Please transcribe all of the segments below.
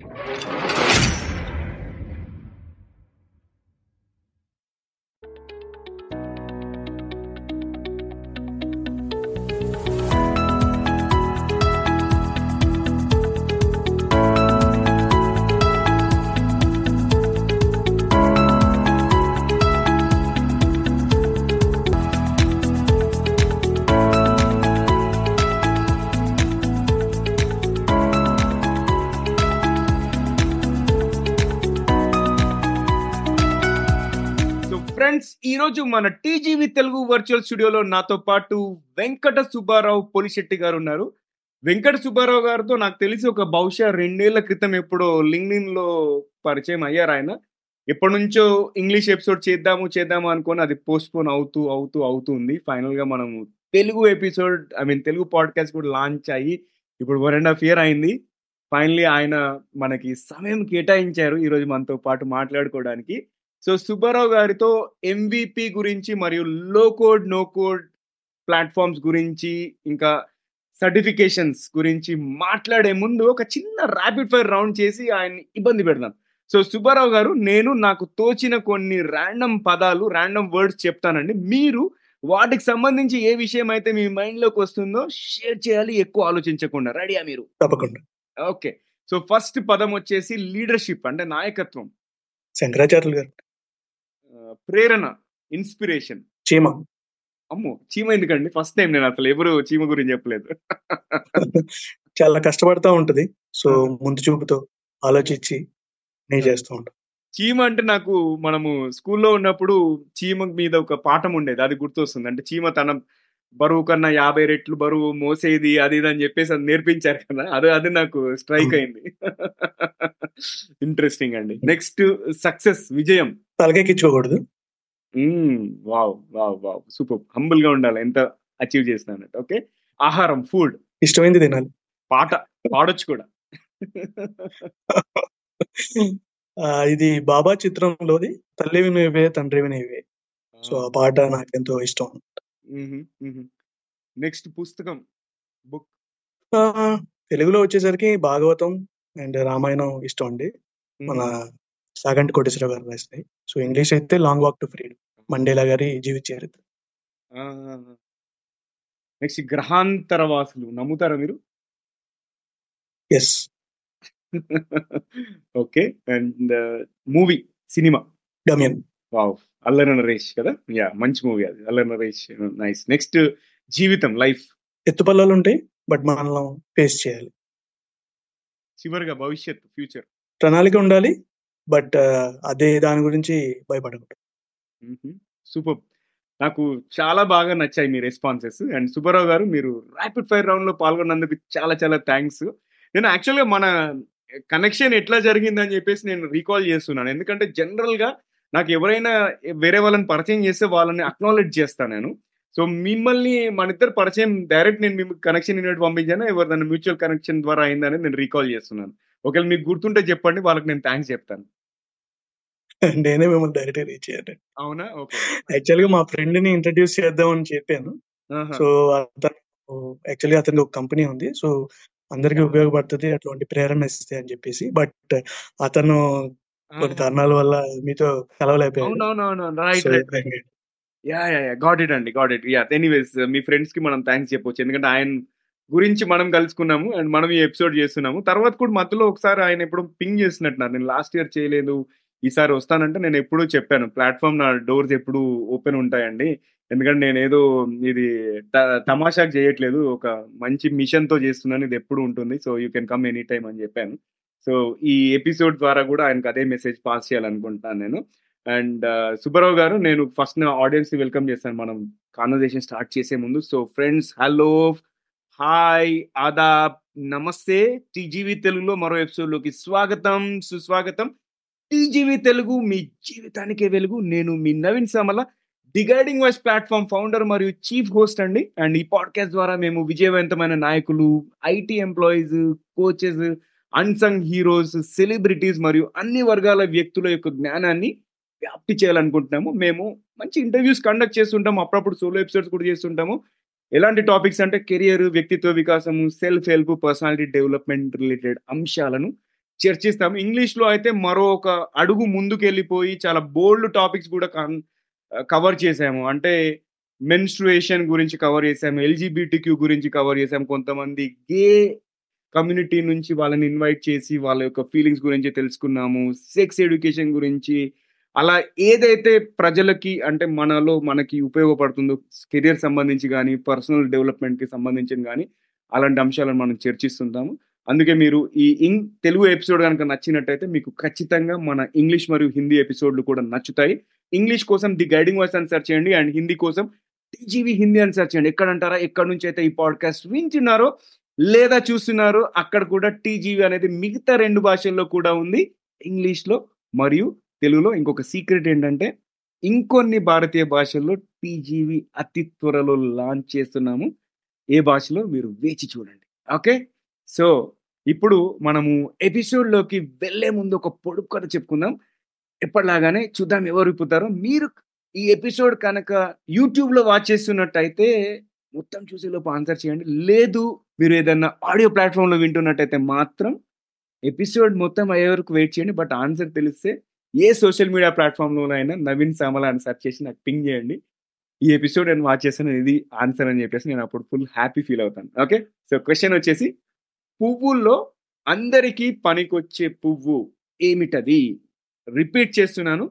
So ఈరోజు ఈ రోజు మన టీజీవి తెలుగు వర్చువల్ స్టూడియోలో నాతో పాటు వెంకట సుబ్బారావు పోలిశెట్టి గారు ఉన్నారు. వెంకట సుబ్బారావు గారితో నాకు తెలిసి ఒక బహుశా రెండేళ్ళ క్రితం ఎప్పుడో లింక్డ్ఇన్లో పరిచయం అయ్యారు ఆయన. ఎప్పటి నుంచో ఇంగ్లీష్ ఎపిసోడ్ చేద్దాము చేద్దాము అనుకొని అది పోస్ట్పోన్ అవుతూ అవుతూ అవుతుంది ఫైనల్గా మనము Telugu episode I mean Telugu podcast కూడా లాంచ్ అయ్యి ఇప్పుడు వన్ అండ్ హాఫ్ ఇయర్ అయింది. ఫైనలీ ఆయన మనకి సమయం కేటాయించారు ఈరోజు మనతో పాటు మాట్లాడుకోవడానికి. సో సుబ్బారావు గారితో ఎంవిపి గురించి మరియు లో కోడ్ నో కోడ్ ప్లాట్ఫామ్స్ గురించి ఇంకా సర్టిఫికేషన్స్ గురించి మాట్లాడే ముందు ఒక చిన్న ర్యాపిడ్ ఫైర్ రౌండ్ చేసి ఆయన్ని ఇబ్బంది పెడదాం. సో సుబ్బారావు గారు నేను నాకు తోచిన కొన్ని ర్యాండమ్ పదాలు ర్యాండమ్ వర్డ్స్ చెప్తానండి. మీరు వాటికి సంబంధించి ఏ విషయం అయితే మీ మైండ్లోకి వస్తుందో షేర్ చేయాలి ఎక్కువ ఆలోచించకుండా. రెడీయా మీరు? తప్పకుండా. ఓకే. సో ఫస్ట్ పదం వచ్చేసి లీడర్షిప్ అంటే నాయకత్వం. శంకరాచార్యులు గారు. ప్రేరణ ఇన్స్పిరేషన్. చీమ. అమ్మో! చీమ ఎందుకండి? ఫస్ట్ టైం నేను అసలు ఎవరు చీమ గురించి చెప్పలేదు. చాలా కష్టపడతా ఉంటది. సో. ముందు చూపుతో ఆలోచించి నేను చేస్తూ ఉంటాను చీమ అంటే నాకు మనము స్కూల్లో ఉన్నప్పుడు చీమ మీద ఒక పాఠం ఉండేది. అది గుర్తొస్తుంది. అంటే చీమ తన బరువు కన్నా యాభై రెట్లు బరువు మోసేది అది ఇది అని చెప్పేసి అది నేర్పించారు కదా. అది అది నాకు స్ట్రైక్ అయింది. ఇంట్రెస్టింగ్ అండి. నెక్స్ట్ సక్సెస్ విజయం. తలకెక్కించుకోకూడదు వావ్ వావ్ వావ్. సూపర్ హంబుల్గా ఉండాలి. ఎంత అచీవ్ చేసినానంటే ఓకే ఆహారం ఫుడ్ ఇష్టమైంది తినాలి. పాట. పాడొచ్చు కూడా. ఇది బాబా చిత్రంలోది. తల్లివి నువ్వే తండ్రివి నువ్వే సో ఆ పాట నాకు ఎంతో ఇష్టం నెక్స్ట్ పుస్తకం. బుక్ తెలుగులో వచ్చేసరికి భాగవతం అండ్ రామాయణం ఇష్టం అండి. మన సాగంటి కోటేశ్వరరావు గారు రాసినాయి. సో ఇంగ్లీష్ అయితే long walk to freedom. Mandela గారి జీవిత చరిత్ర. నెక్స్ట్ గ్రహాంతర వాసులు నమ్ముతారా మీరు? ఎస్. ఓకే. అండ్ మూవీ సినిమా. గమ్యం వావ్. అల్లరి నరేష్ కదా? యా మంచి మూవీ అది. అల్లరి నరేష్ నైస్. నెక్స్ట్ జీవితం లైఫ్. ఎత్తుపల్లాలు ఉంటాయి బట్ మనం ఫేస్ చేయాలి. చివరిగా భవిష్యత్ ఫ్యూచర్. ప్రణాళిక ఉండాలి. బట్ అదే దాని గురించి భయపడకూడదు. సూపర్. నాకు చాలా బాగా నచ్చాయి మీ రెస్పాన్సెస్. అండ్ సుబ్బారావు గారు మీరు ర్యాపిడ్ ఫైర్ రౌండ్లో పాల్గొన్నందుకు చాలా చాలా థ్యాంక్స్ నేను యాక్చువల్గా మన కనెక్షన్ ఎట్లా జరిగిందని చెప్పేసి నేను రీకాల్ చేస్తున్నాను. ఎందుకంటే జనరల్గా నాకు ఎవరైనా వేరే వాళ్ళని పరిచయం చేస్తే వాళ్ళని అక్నాలెడ్జ్ చేస్తాను నేను. సో మిమ్మల్ని మన ఇద్దరు పరిచయం డైరెక్ట్ నేను మీకు కనెక్షన్ ఇన్వైట్ పంపించాను? ఎవరిదైనా మ్యూచువల్ కనెక్షన్ ద్వారా అయిందని నేను రీకాల్ చేస్తున్నాను. ఒకవేళ మీకు గుర్తుంటే చెప్పండి వాళ్ళకి నేను థ్యాంక్స్ చెప్తాను. నేనే మిమ్మల్ని డైరెక్ట్ రీచ్ అయ్యాను. అవునా? యాక్చువల్గా మా ఫ్రెండ్ని ఇంట్రడ్యూస్ చేద్దాం అని చెప్పాను సో అతను యాక్చువల్లీ అతనికి ఒక కంపెనీ ఉంది. సో అందరికి ఉపయోగపడుతుంది అటువంటి ప్రేరణ ఇస్తే అని చెప్పేసి. బట్ అతను కొన్ని కారణాల వల్ల మీతో కలవలేకపోయాడు. యా యా గాట్ ఇట్ అండి గాట్ ఇట్. యా ఎనీవేస్ మీ ఫ్రెండ్స్కి మనం థ్యాంక్స్ చెప్పొచ్చు. ఎందుకంటే ఆయన గురించి మనం కలుసుకున్నాము అండ్ మనం ఈ ఎపిసోడ్ చేస్తున్నాము. తర్వాత కూడా మధ్యలో ఒకసారి ఆయన ఎప్పుడు పింగ్ చేసినట్టున్నారు. నేను లాస్ట్ ఇయర్ చేయలేదు ఈసారి వస్తానంటే నేను ఎప్పుడూ చెప్పాను. ప్లాట్ఫామ్ నా డోర్స్ ఎప్పుడు ఓపెన్ ఉంటాయండి. ఎందుకంటే నేను ఏదో ఇది త- చేయట్లేదు. ఒక మంచి మిషన్తో చేస్తున్నాను. ఇది ఎప్పుడు ఉంటుంది. So you can come any time అని చెప్పాను. సో ఈ ఎపిసోడ్ ద్వారా కూడా ఆయనకు అదే మెసేజ్ పాస్ చేయాలనుకుంటున్నాను నేను. అండ్ సుబ్బారావు గారు నేను ఫస్ట్ నా ఆడియన్స్ని వెల్కమ్ చేస్తాను. మనం కాన్వర్జేషన్ స్టార్ట్ చేసే ముందు. సో ఫ్రెండ్స్ హలో హాయ్ ఆదాబ్ నమస్తే. టీజీవీ తెలుగులో మరో ఎపిసోడ్లోకి స్వాగతం సుస్వాగతం. టీజీవీ తెలుగు మీ జీవితానికే వెలుగు. నేను మీ Naveen Samala the guiding voice platform founder మరియు చీఫ్ హోస్ట్ అండి. అండ్ ఈ పాడ్కాస్ట్ ద్వారా మేము విజయవంతమైన నాయకులు IT employees coaches unsung heroes celebrities మరియు అన్ని వర్గాల వ్యక్తుల యొక్క జ్ఞానాన్ని వ్యాప్తి చేయాలనుకుంటున్నాము. మేము మంచి ఇంటర్వ్యూస్ కండక్ట్ చేస్తుంటాము. అప్పుడప్పుడు సోలో ఎపిసోడ్స్ కూడా చేస్తుంటాము. ఎలాంటి టాపిక్స్ అంటే కెరియర్ వ్యక్తిత్వ వికాసము self help personality development related అంశాలను చర్చిస్తాము. ఇంగ్లీష్లో అయితే మరో ఒక అడుగు ముందుకెళ్ళిపోయి చాలా బోల్డ్ టాపిక్స్ కూడా కవర్ చేసాము అంటే మెన్స్ట్రుయేషన్ గురించి కవర్ చేసాము ఎల్జీబీటీక్యూ గురించి కవర్ చేసాము కొంతమంది గే కమ్యూనిటీ నుంచి వాళ్ళని ఇన్వైట్ చేసి వాళ్ళ యొక్క ఫీలింగ్స్ గురించి తెలుసుకున్నాము. సెక్స్ ఎడ్యుకేషన్ గురించి అలా ఏదైతే ప్రజలకి అంటే మనలో మనకి ఉపయోగపడుతుందో కెరియర్ సంబంధించి కానీ పర్సనల్ డెవలప్మెంట్కి సంబంధించిన కానీ అలాంటి అంశాలను మనం చర్చిస్తుంటాము. అందుకే మీరు ఈ ఇంగ్ తెలుగు ఎపిసోడ్ కనుక నచ్చినట్టయితే మీకు ఖచ్చితంగా మన ఇంగ్లీష్ మరియు హిందీ ఎపిసోడ్లు కూడా నచ్చుతాయి. ఇంగ్లీష్ కోసం ది గైడింగ్ వాయిస్ అని సెర్చ్ చేయండి అండ్ హిందీ కోసం టీజీవీ హిందీ అని సెర్చ్ చేయండి. ఎక్కడంటారా? ఎక్కడి నుంచి అయితే ఈ పాడ్కాస్ట్ వింటున్నారో లేదా చూస్తున్నారో అక్కడ కూడా టీజీవీ అనేది మిగతా రెండు భాషల్లో కూడా ఉంది. ఇంగ్లీష్లో మరియు తెలుగులో ఇంకొక సీక్రెట్ ఏంటంటే ఇంకొన్ని భారతీయ భాషల్లో టీజీవి అతి త్వరలో లాంచ్ చేస్తున్నాము. ఏ భాషలో మీరు వేచి చూడండి. ఓకే? సో ఇప్పుడు మనము ఎపిసోడ్లోకి వెళ్ళే ముందు ఒక పొడుపు కథ చెప్పుకుందాం. ఎప్పటిలాగానే చూద్దాం ఎవరు ఇప్పుతారో మీరు ఈ ఎపిసోడ్ కనుక యూట్యూబ్లో వాచ్ చేస్తున్నట్టయితే మొత్తం చూసేలోపు ఆన్సర్ చేయండి. లేదు మీరు ఏదన్నా ఆడియో ప్లాట్ఫామ్లో వింటున్నట్టయితే మాత్రం ఎపిసోడ్ మొత్తం అయ్యే వరకు వెయిట్ చేయండి. బట్ ఆన్సర్ తెలిస్తే ఏ సోషల్ మీడియా ప్లాట్ఫామ్లోనైనా నవీన్ సామల అని సెర్చ్ చేసి నాకు పింగ్ చేయండి. ఈ ఎపిసోడ్ నేను వాచ్ చేస్తాను ఇది ఆన్సర్ అని చెప్పేసి నేను అప్పుడు ఫుల్ హ్యాపీ ఫీల్ అవుతాను. ఓకే? సో క్వశ్చన్ వచ్చేసి పువ్వుల్లో అందరికీ పనికొచ్చే పువ్వు ఏమిటది? రిపీట్ చేస్తున్నాను.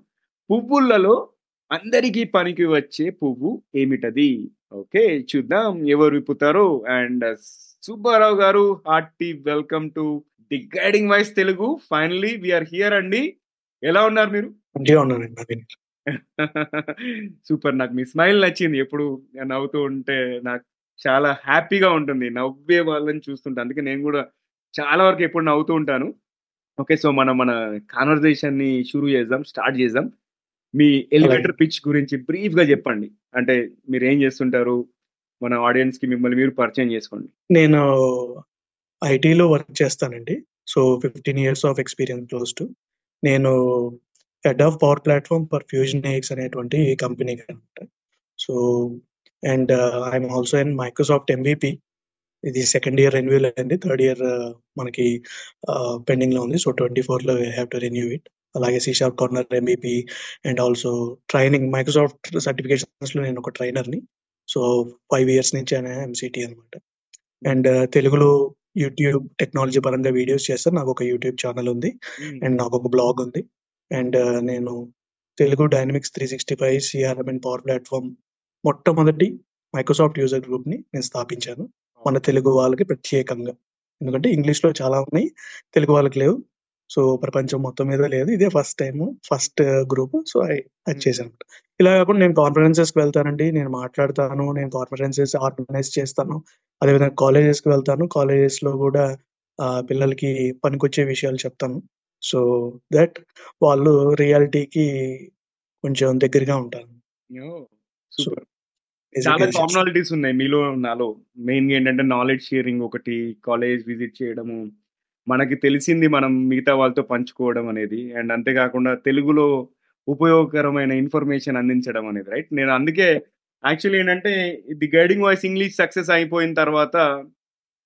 పువ్వులలో అందరికీ పనికి వచ్చే పువ్వు ఏమిటది? ఓకే చూద్దాం ఎవరు విప్పుతారు. అండ్ సుబ్బారావు గారు hearty welcome to the guiding voice Telugu. Finally we are here అండి. ఎలా ఉన్నారు మీరు? మంచిగా ఉన్నానండి నవీన్. సూపర్. నాకు మీ స్మైల్ నచ్చింది. ఎప్పుడు నవ్వుతూ ఉంటే నాకు చాలా హ్యాపీగా ఉంటుంది. నవ్వే వాళ్ళని చూస్తుంటే. అందుకే నేను కూడా చాలా వరకు ఎప్పుడు నవ్వుతూ ఉంటాను. ఓకే సో మనం మన కాన్వర్జేషన్ని షురూ చేద్దాం స్టార్ట్ చేద్దాం. మీ ఎలివేటర్ పిచ్ గురించి బ్రీఫ్గా చెప్పండి. అంటే మీరు ఏం చేస్తుంటారు? మన ఆడియన్స్కి మిమ్మల్ని మీరు పరిచయం చేసుకోండి. నేను ఐటీలో వర్క్ చేస్తానండి. So fifteen years of experience close to నేను head of power platform for fusion X అనేటువంటి కంపెనీకి అనమాట so and I'm also in Microsoft MVP ఇది సెకండ్ ఇయర్ రెన్యూల్ అయింది. థర్డ్ ఇయర్ మనకి పెండింగ్లో ఉంది. సో ట్వంటీ ఫోర్లో హ్యావ్ టు రెన్యూ ఇట్. అలాగే C sharp corner MVP and also training. Microsoft సర్టిఫికేషన్స్లో నేను ఒక ట్రైనర్ని. సో ఫైవ్ ఇయర్స్ నుంచి ఎంసీటీ అనమాట అండ్ తెలుగులో యూట్యూబ్ టెక్నాలజీ పరంగా వీడియోస్ చేస్తాను నాకు ఒక యూట్యూబ్ ఛానల్ ఉంది. అండ్ నాకు ఒక బ్లాగ్ ఉంది. అండ్ నేను Telugu dynamics three sixty five CRM and power platform మొట్టమొదటి మైక్రోసాఫ్ట్ యూజర్ గ్రూప్ని నేను స్థాపించాను. మన తెలుగు వాళ్ళకి ప్రత్యేకంగా. ఎందుకంటే ఇంగ్లీష్లో చాలా ఉన్నాయి. తెలుగు వాళ్ళకి లేవు. సో ప్రపంచం మొత్తం మీద లేదు. ఇదే first time first group. So అది చేశాను ఇలా కాకుండా నేను కాన్ఫరెన్సెస్కి వెళ్తానండి. నేను మాట్లాడతాను నేను కాన్ఫరెన్సెస్ ఆర్గనైజ్ చేస్తాను. అదేవిధంగా కాలేజెస్కి వెళ్తాను. కాలేజెస్లో కూడా పిల్లలకి పనికొచ్చే విషయాలు చెప్తాను. సో దట్ వాళ్ళు రియాలిటీకి కొంచెం దగ్గరగా ఉంటారు. చాలా కామనాలిటీస్ ఉన్నాయి మీలో నాలో. మెయిన్ ఏంటంటే నాలెడ్జ్ షేరింగ్ ఒకటి కాలేజ్ విజిట్ చేయడము మనకి తెలిసింది మనం మిగతా వాళ్ళతో పంచుకోవడం అనేది. అండ్ అంతేకాకుండా తెలుగులో ఉపయోగకరమైన ఇన్ఫర్మేషన్ అందించడం అనేది రైట్? నేను అందుకే యాక్చువల్లీ ఏంటంటే the guiding voice English success అయిపోయిన తర్వాత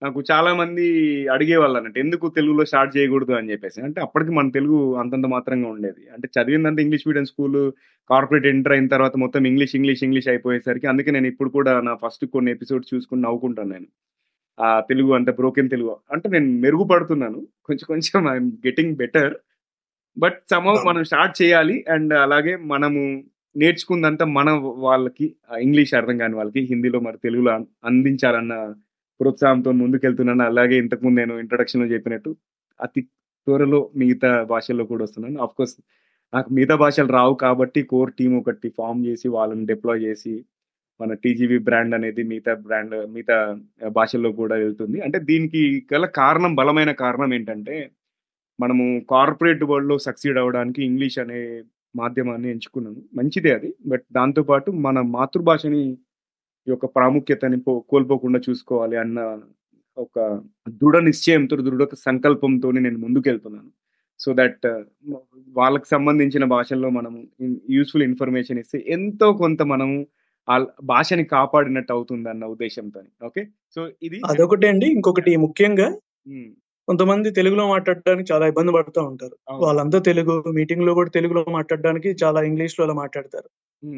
నాకు చాలా మంది అడిగేవాళ్ళు అన్నట్టు ఎందుకు తెలుగులో స్టార్ట్ చేయకూడదు? అని చెప్పేసి. అంటే అప్పటికి మన తెలుగు అంతంత మాత్రంగా ఉండేది. అంటే చదివిందంటే English medium school corporate enter అయిన తర్వాత మొత్తం ఇంగ్లీష్ ఇంగ్లీష్ ఇంగ్లీష్ అయిపోయేసరికి అందుకే నేను ఇప్పుడు కూడా నా ఫస్ట్ కొన్ని ఎపిసోడ్స్ చూసుకుని నవ్వుకుంటాను నేను. ఆ తెలుగు అంటే బ్రోకెన్ తెలుగు. అంటే నేను మెరుగుపడుతున్నాను. కొంచెం కొంచెం I'm getting better but somehow మనం స్టార్ట్ చేయాలి అండ్ అలాగే మనము నేర్చుకుందంతా మన వాళ్ళకి ఇంగ్లీష్ అర్థం కాని వాళ్ళకి హిందీలో మరి తెలుగులో అందించాలన్న ప్రోత్సాహంతో ముందుకెళ్తున్నాను. అలాగే ఇంతకుముందు నేను ఇంట్రొడక్షన్లో చెప్పినట్టు అతి త్వరలో మిగతా భాషల్లో కూడా వస్తున్నాను. అఫ్ కోర్స్ నాకు మిగతా భాషలు రావు కాబట్టి కోర్ టీమ్ ఒకటి ఫామ్ చేసి వాళ్ళని డిప్లాయ్ చేసి మన టీజీబీ బ్రాండ్ అనేది మిగతా బ్రాండ్ మిగతా భాషల్లో కూడా వెళ్తుంది. అంటే దీనికి గల కారణం బలమైన కారణం ఏంటంటే మనము కార్పొరేట్ వరల్డ్లో సక్సీడ్ అవ్వడానికి ఇంగ్లీష్ అనే మాధ్యమాన్ని ఎంచుకున్నాను మంచిదే అది. బట్ దాంతోపాటు మన మాతృభాషని యొక్క ప్రాముఖ్యతని పో కోల్పోకుండా చూసుకోవాలి అన్న ఒక దృఢ నిశ్చయంతో దృఢ సంకల్పంతో నేను ముందుకెళ్తున్నాను. సో దట్ వాళ్ళకి సంబంధించిన భాషల్లో మనము యూస్ఫుల్ ఇన్ఫర్మేషన్ ఇస్తే ఎంతో కొంత మనము ఆ భాషని కాపాడినట్టు అవుతుంది అన్న ఉద్దేశంతో ఓకే? సో ఇది అదొకటి అండి ఇంకొకటి ముఖ్యంగా కొంతమంది తెలుగులో మాట్లాడడానికి చాలా ఇబ్బంది పడుతూ ఉంటారు. వాళ్ళంతా తెలుగు మీటింగ్లో కూడా తెలుగులో మాట్లాడడానికి చాలా ఇంగ్లీష్లో మాట్లాడతారు.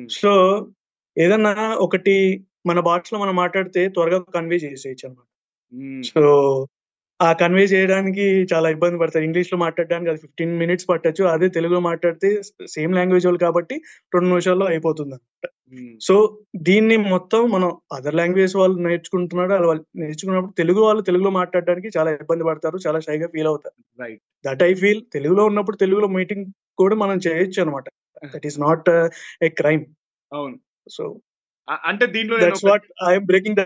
సో ఏదన్నా ఒకటి మన భాషలో మనం మాట్లాడితే త్వరగా కన్వే చేసేయచ్చు అనమాట. సో ఆ కన్వే చేయడానికి చాలా ఇబ్బంది పడతారు. ఇంగ్లీష్లో మాట్లాడడానికి అది ఫిఫ్టీన్ మినిట్స్ పట్టొచ్చు. అదే తెలుగులో మాట్లాడితే సేమ్ లాంగ్వేజ్ వాళ్ళు కాబట్టి రెండు నిమిషాల్లో అయిపోతుంది అనమాట. సో దీన్ని మొత్తం మనం అదర్ లాంగ్వేజ్ వాళ్ళు నేర్చుకుంటున్నాడు అలా వాళ్ళు నేర్చుకున్నప్పుడు తెలుగు వాళ్ళు తెలుగులో మాట్లాడడానికి చాలా ఇబ్బంది పడతారు. చాలా షైగా ఫీల్ అవుతారు. రైట్. దట్ ఐ ఫీల్ తెలుగులో ఉన్నప్పుడు తెలుగులో మీటింగ్ కూడా మనం చేయొచ్చు అనమాట that is not a crime అవును. సో అంటే దీంట్లో బ్రేకింగ్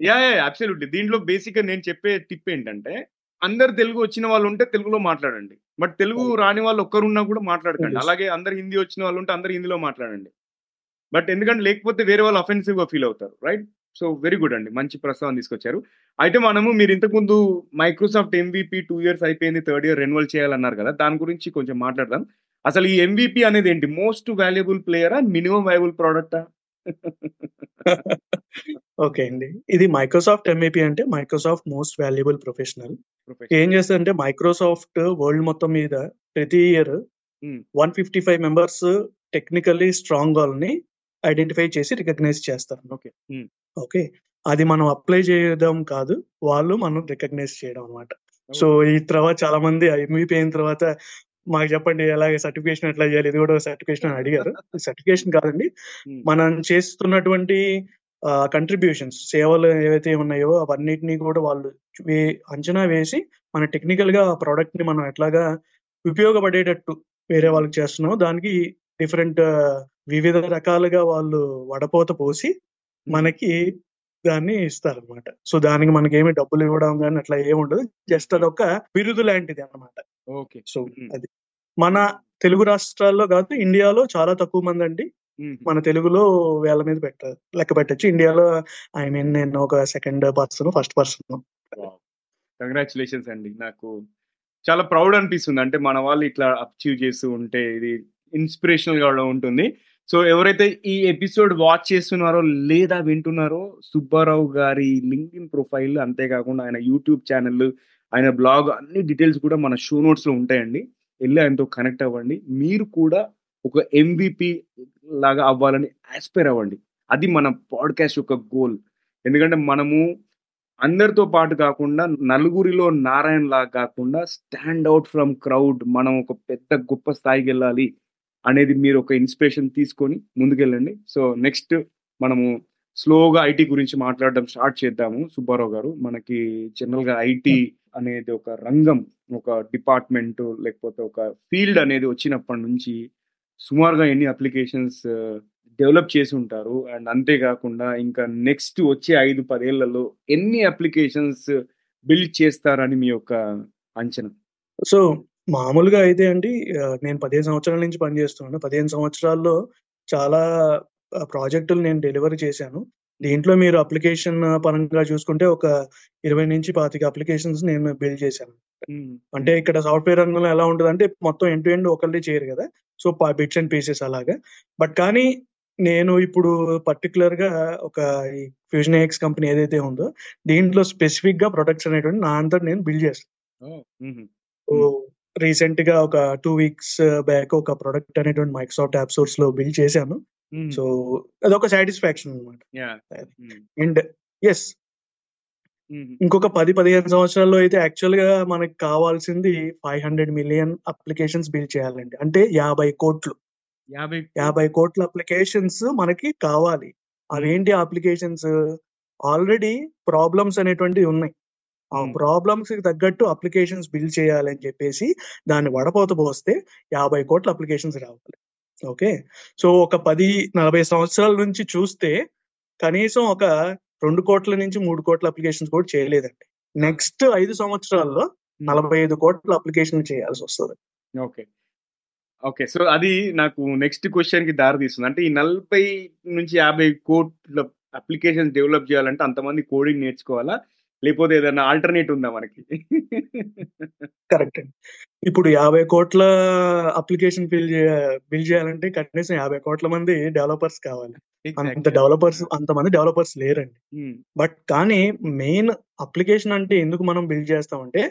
యాహ్! యాహ్! అబ్సల్యూట్‌లీ. దీంట్లో బేసిక్‌గా నేను చెప్పే టిప్ ఏంటంటే, అందరు తెలుగు వచ్చిన వాళ్ళు ఉంటే తెలుగులో మాట్లాడండి. బట్ తెలుగు రాని వాళ్ళు ఒక్కరున్నా కూడా మాట్లాడకండి. అలాగే అందరు హిందీ వచ్చిన వాళ్ళు ఉంటే అందరు హిందీలో మాట్లాడండి. బట్ ఎందుకంటే లేకపోతే వేరే వాళ్ళు అఫెన్సివ్‌గా ఫీల్ అవుతారు. రైట్? సో వెరీ గుడ్ అండి. మంచి ప్రస్తావన తీసుకొచ్చారు. అయితే మనము మీరు ఇంతకుముందు మైక్రోసాఫ్ట్ ఎంవీపీ 2 ఇయర్స్ అయిపోయింది. థర్డ్ ఇయర్ రెన్యువల్ చేయాలన్నారు కదా! దాని గురించి కొంచెం మాట్లాడదాం. అసలు ఈ ఎంవీపీ అనేది ఏంటి? మోస్ట్ వాల్యుబుల్ ప్లేయరా? మినిమమ్ వయబుల్ ప్రొడక్టా? ఓకే అండి. ఇది మైక్రోసాఫ్ట్ ఎంఏపీ అంటే మైక్రోసాఫ్ట్ మోస్ట్ వాల్యుబుల్ ప్రొఫెషనల్. ఏం చేస్తదంటే మైక్రోసాఫ్ట్ వరల్డ్ మొత్తం మీద ప్రతి year hmm. 155 members technically strong వాళ్ళని ఐడెంటిఫై చేసి రికగ్నైజ్ చేస్తారు. ఓకే. హ్మ్. ఓకే. అది మనం అప్లై చేయడం కాదు. వాళ్ళు మనం రికగ్నైజ్ చేయడం అన్నమాట. సో ఈ తర్వాత చాలా మంది ఎంవీపీ అయిన తర్వాత మాకు చెప్పండి ఎలాగ సర్టిఫికేషన్ ఎట్లా చేయాలి? ఇది కూడా సర్టిఫికేషన్ అని అడిగారు. సర్టిఫికేషన్ కాదండి. మనం చేస్తున్నటువంటి కంట్రిబ్యూషన్స్ సేవలు ఏవైతే ఉన్నాయో అవన్నిటిని కూడా వాళ్ళు అంచనా వేసి మన టెక్నికల్‌గా ఆ ప్రొడక్ట్‌ని మనం ఎట్లాగా ఉపయోగపడేటట్టు వేరే వాళ్ళకి చేస్తున్నామో దానికి డిఫరెంట్ వివిధ రకాలుగా వాళ్ళు వడపోత పోసి. మనకి దాన్ని ఇస్తారనమాట. సో దానికి మనకేమి డబ్బులు ఇవ్వడం గాని అట్లా ఏముండదు. జస్ట్ అదొక బిరుదు లాంటిది అన్నమాట. ఓకే. సో. అది. మన తెలుగు రాష్ట్రాల్లో కాదు ఇండియాలో చాలా తక్కువ మందండి హుహు. మన తెలుగులో వేళ్ళ మీద పెట్ట లెక్క పెట్టొచ్చు. ఇండియాలో ఐ మీన్ నేను ఒక second person, first person. Wow! Congratulations అండి. నాకు చాలా ప్రౌడ్ అనిపిస్తుంది. అంటే మన వాళ్ళు ఇట్లా అచీవ్ చేస్తూ ఉంటే ఇది ఇన్స్పిరేషనల్‌గా కూడా ఉంటుంది. సో ఎవరైతే ఈ ఎపిసోడ్ వాచ్ చేస్తున్నారో లేదా వింటున్నారో సుబ్బారావు గారి లింక్డ్ఇన్ ప్రొఫైల్ అంతేకాకుండా ఆయన యూట్యూబ్ ఛానల్, ఆయన బ్లాగ్ అన్ని డీటెయిల్స్ కూడా మన షో నోట్స్‌లో ఉంటాయండి. వెళ్ళి ఆయనతో కనెక్ట్ అవ్వండి. మీరు కూడా ఒక ఎంవిపి లాగా అవ్వాలని యాస్పైర్ అవ్వండి. అది మన పాడ్‌కాస్ట్ యొక్క గోల్. ఎందుకంటే మనము అందరితో పాటు కాకుండా నలుగురిలో నారాయణలాగా కాకుండా స్టాండ్ అవుట్ ఫ్రమ్ క్రౌడ్ మనం ఒక పెద్ద గొప్ప స్థాయికి వెళ్ళాలి అనేది మీరు ఒక ఇన్స్పిరేషన్ తీసుకొని ముందుకెళ్ళండి. సో నెక్స్ట్ మనము స్లోగా ఐటీ గురించి మాట్లాడడం స్టార్ట్ చేద్దాము సుబ్బారావు గారు. మనకి జనరల్‌గా ఐటీ అనేది ఒక రంగం, ఒక డిపార్ట్‌మెంట్ లేకపోతే ఒక ఫీల్డ్ అనేది వచ్చినప్పటి నుంచి సుమారుగా ఎన్ని అప్లికేషన్స్ డెవలప్ చేసి ఉంటారు. అండ్ అంతే కాకుండా ఇంకా నెక్స్ట్ వచ్చే ఐదు పదేళ్ళలో ఎన్ని అప్లికేషన్స్ బిల్డ్ చేస్తారని మీ యొక్క అంచనా? సో మామూలుగా అయితే అండి నేను 15 సంవత్సరాల నుంచి పనిచేస్తున్నాను. 15 సంవత్సరాల్లో చాలా ప్రాజెక్టులు నేను డెలివరీ చేశాను. దీంట్లో మీరు అప్లికేషన్ పరంగా చూసుకుంటే ఒక 20-25 అప్లికేషన్స్ నేను బిల్డ్ చేశాను. అంటే. ఇక్కడ సాఫ్ట్‌వేర్ రంగంలో ఎలా ఉంటదంటే మొత్తం ఎండ్ టు ఎండ్ ఒకళ్ళే చేయరు గదా! సో బిట్స్ అండ్ పీసెస్ అలాగా. బట్ కానీ నేను ఇప్పుడు పర్టిక్యులర్‌గా ఒక ఈ ఫ్యూజన్ ఏఎక్స్ కంపెనీ ఏదైతే ఉందో దీంట్లో స్పెసిఫిక్‌గా ప్రొడక్ట్స్ అనేటువంటివి నా అంతట నేను బిల్డ్. సో హ్మ్. రీసెంట్‌గా ఒక 2 వీక్స్ బ్యాక్ ఒక ప్రొడక్ట్ అనేటువంటి మైక్రోసాఫ్ట్ యాప్ సోర్స్‌లో బిల్డ్ చేశాను. సో అదొక సాటిస్ఫాక్షన్! అది. హ్మ్. And yes. హుహు. ఇంకొక 10, 15 సంవత్సరాల్లో అయితే యాక్చువల్‌గా మనకు కావాల్సింది 500,000,000 అప్లికేషన్స్ బిల్డ్ చేయాలండి. అంటే 50,00,00,000 50 50,00,00,000 అప్లికేషన్స్ మనకి కావాలి. అవేంటి అప్లికేషన్స్? ఆల్రెడీ ప్రాబ్లమ్స్ అనేటువంటివి ఉన్నాయి. ఆ హ్మ్. ప్రాబ్లమ్స్‌కి తగ్గట్టు అప్లికేషన్స్ బిల్డ్ చేయాలని చెప్పేసి దాన్ని వడపోత పోస్తే 50,00,00,000 అప్లికేషన్స్ రావాలి. ఓకే. సో ఒక పది నలభై సంవత్సరాల నుంచి చూస్తే కనీసం ఒక రెండు కోట్ల నుంచి మూడు కోట్ల అప్లికేషన్స్ కూడా చేయలేదండి. నెక్స్ట్ ఐదు సంవత్సరాల్లో హ్మ్. 45,00,00,000 అప్లికేషన్‌లు వస్తుంది ఓకే. ఓకే. సో అది నాకు నెక్స్ట్ క్వశ్చన్కి దారి తీస్తుంది. అంటే ఈ నలభై నుంచి యాభై కోట్ల అప్లికేషన్స్ డెవలప్ చేయాలంటే అంతమంది కోడింగ్ నేర్చుకోవాలా? లేకపోతే ఏదైనా ఆల్టర్‌నేట్ ఉందా మనకి? కరెక్ట్ అండి. ఇప్పుడు 50,00,00,000 అప్లికేషన్ ఫిల్ జే బిల్డ్ చేయాలంటే కనీసం 50,00,00,000 మంది డెవలపర్స్ కావాలి. అంత. డెవలపర్స్ అంతమంది డెవలపర్స్ లేరండి. బట్ కానీ మెయిన్ అప్లికేషన్ అంటే ఎందుకు మనం బిల్డ్ చేస్తామంటే